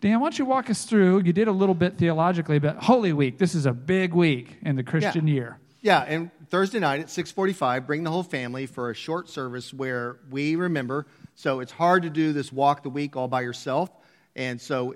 Dan, why don't you walk us through? You did a little bit theologically, but Holy Week, this is a big week in the Christian Yeah. year. Yeah, and Thursday night at 6:45, bring the whole family for a short service where we remember. So it's hard to do this walk the week all by yourself, and so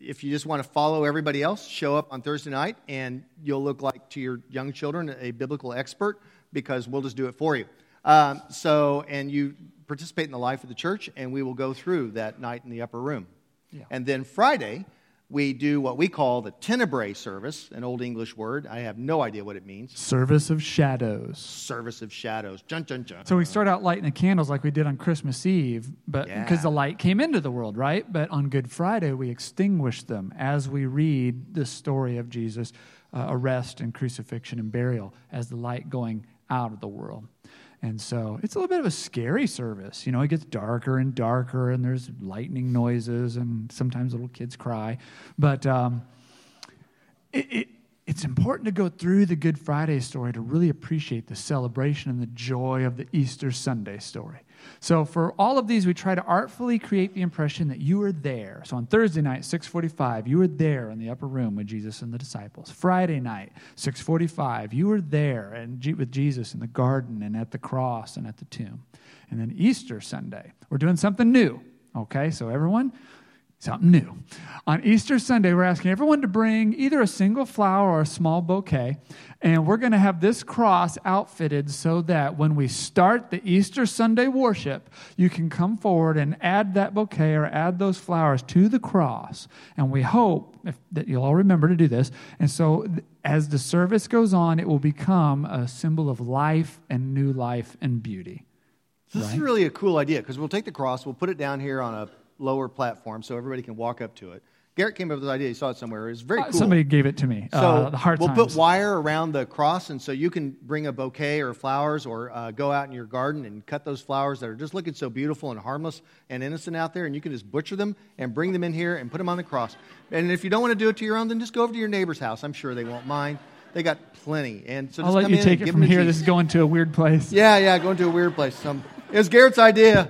if you just want to follow everybody else, show up on Thursday night, and you'll look like to your young children a biblical expert because we'll just do it for you. Um, so, and you participate in the life of the church, and we will go through that night in the upper room. Yeah. And then Friday, we do what we call the tenebrae service, an old English word. I have no idea what it means. Service of shadows. Service of shadows. Jun, jun, jun. So we start out lighting the candles like we did on Christmas Eve, but Yeah. because the light came into the world, right? But on Good Friday we extinguish them as we read the story of Jesus' uh, arrest and crucifixion and burial as the light going out of the world. And so it's a little bit of a scary service. You know, it gets darker and darker, and there's lightning noises, and sometimes little kids cry. But um, it, it, it's important to go through the Good Friday story to really appreciate the celebration and the joy of the Easter Sunday story. So for all of these, we try to artfully create the impression that you were there. So on Thursday night, 645, you were there in the upper room with Jesus and the disciples. Friday night, 645, you were there and with Jesus in the garden and at the cross and at the tomb. And then Easter Sunday, we're doing something new. Okay, so everyone, something new. On Easter Sunday, we're asking everyone to bring either a single flower or a small bouquet, and we're going to have this cross outfitted so that when we start the Easter Sunday worship, you can come forward and add that bouquet or add those flowers to the cross. And we hope if, that you'll all remember to do this. And so, as the service goes on, it will become a symbol of life and new life and beauty. This is really a cool idea because we'll take the cross, we'll put it down here on a lower platform so everybody can walk up to it. Garrett came up with this idea. He saw it somewhere. It was very Uh, cool. Somebody gave it to me. so uh, the hard we'll times. put wire around the cross, and so you can bring a bouquet or flowers, or uh, go out in your garden and cut those flowers that are just looking so beautiful and harmless and innocent out there, and you can just butcher them and bring them in here and put them on the cross. And if you don't want to do it to your own, then just go over to your neighbor's house. I'm sure they won't mind. They got plenty, and so I'll just let come you take it from here. This is going to a weird place. Yeah, yeah, going to a weird place. Um, it was Garrett's idea.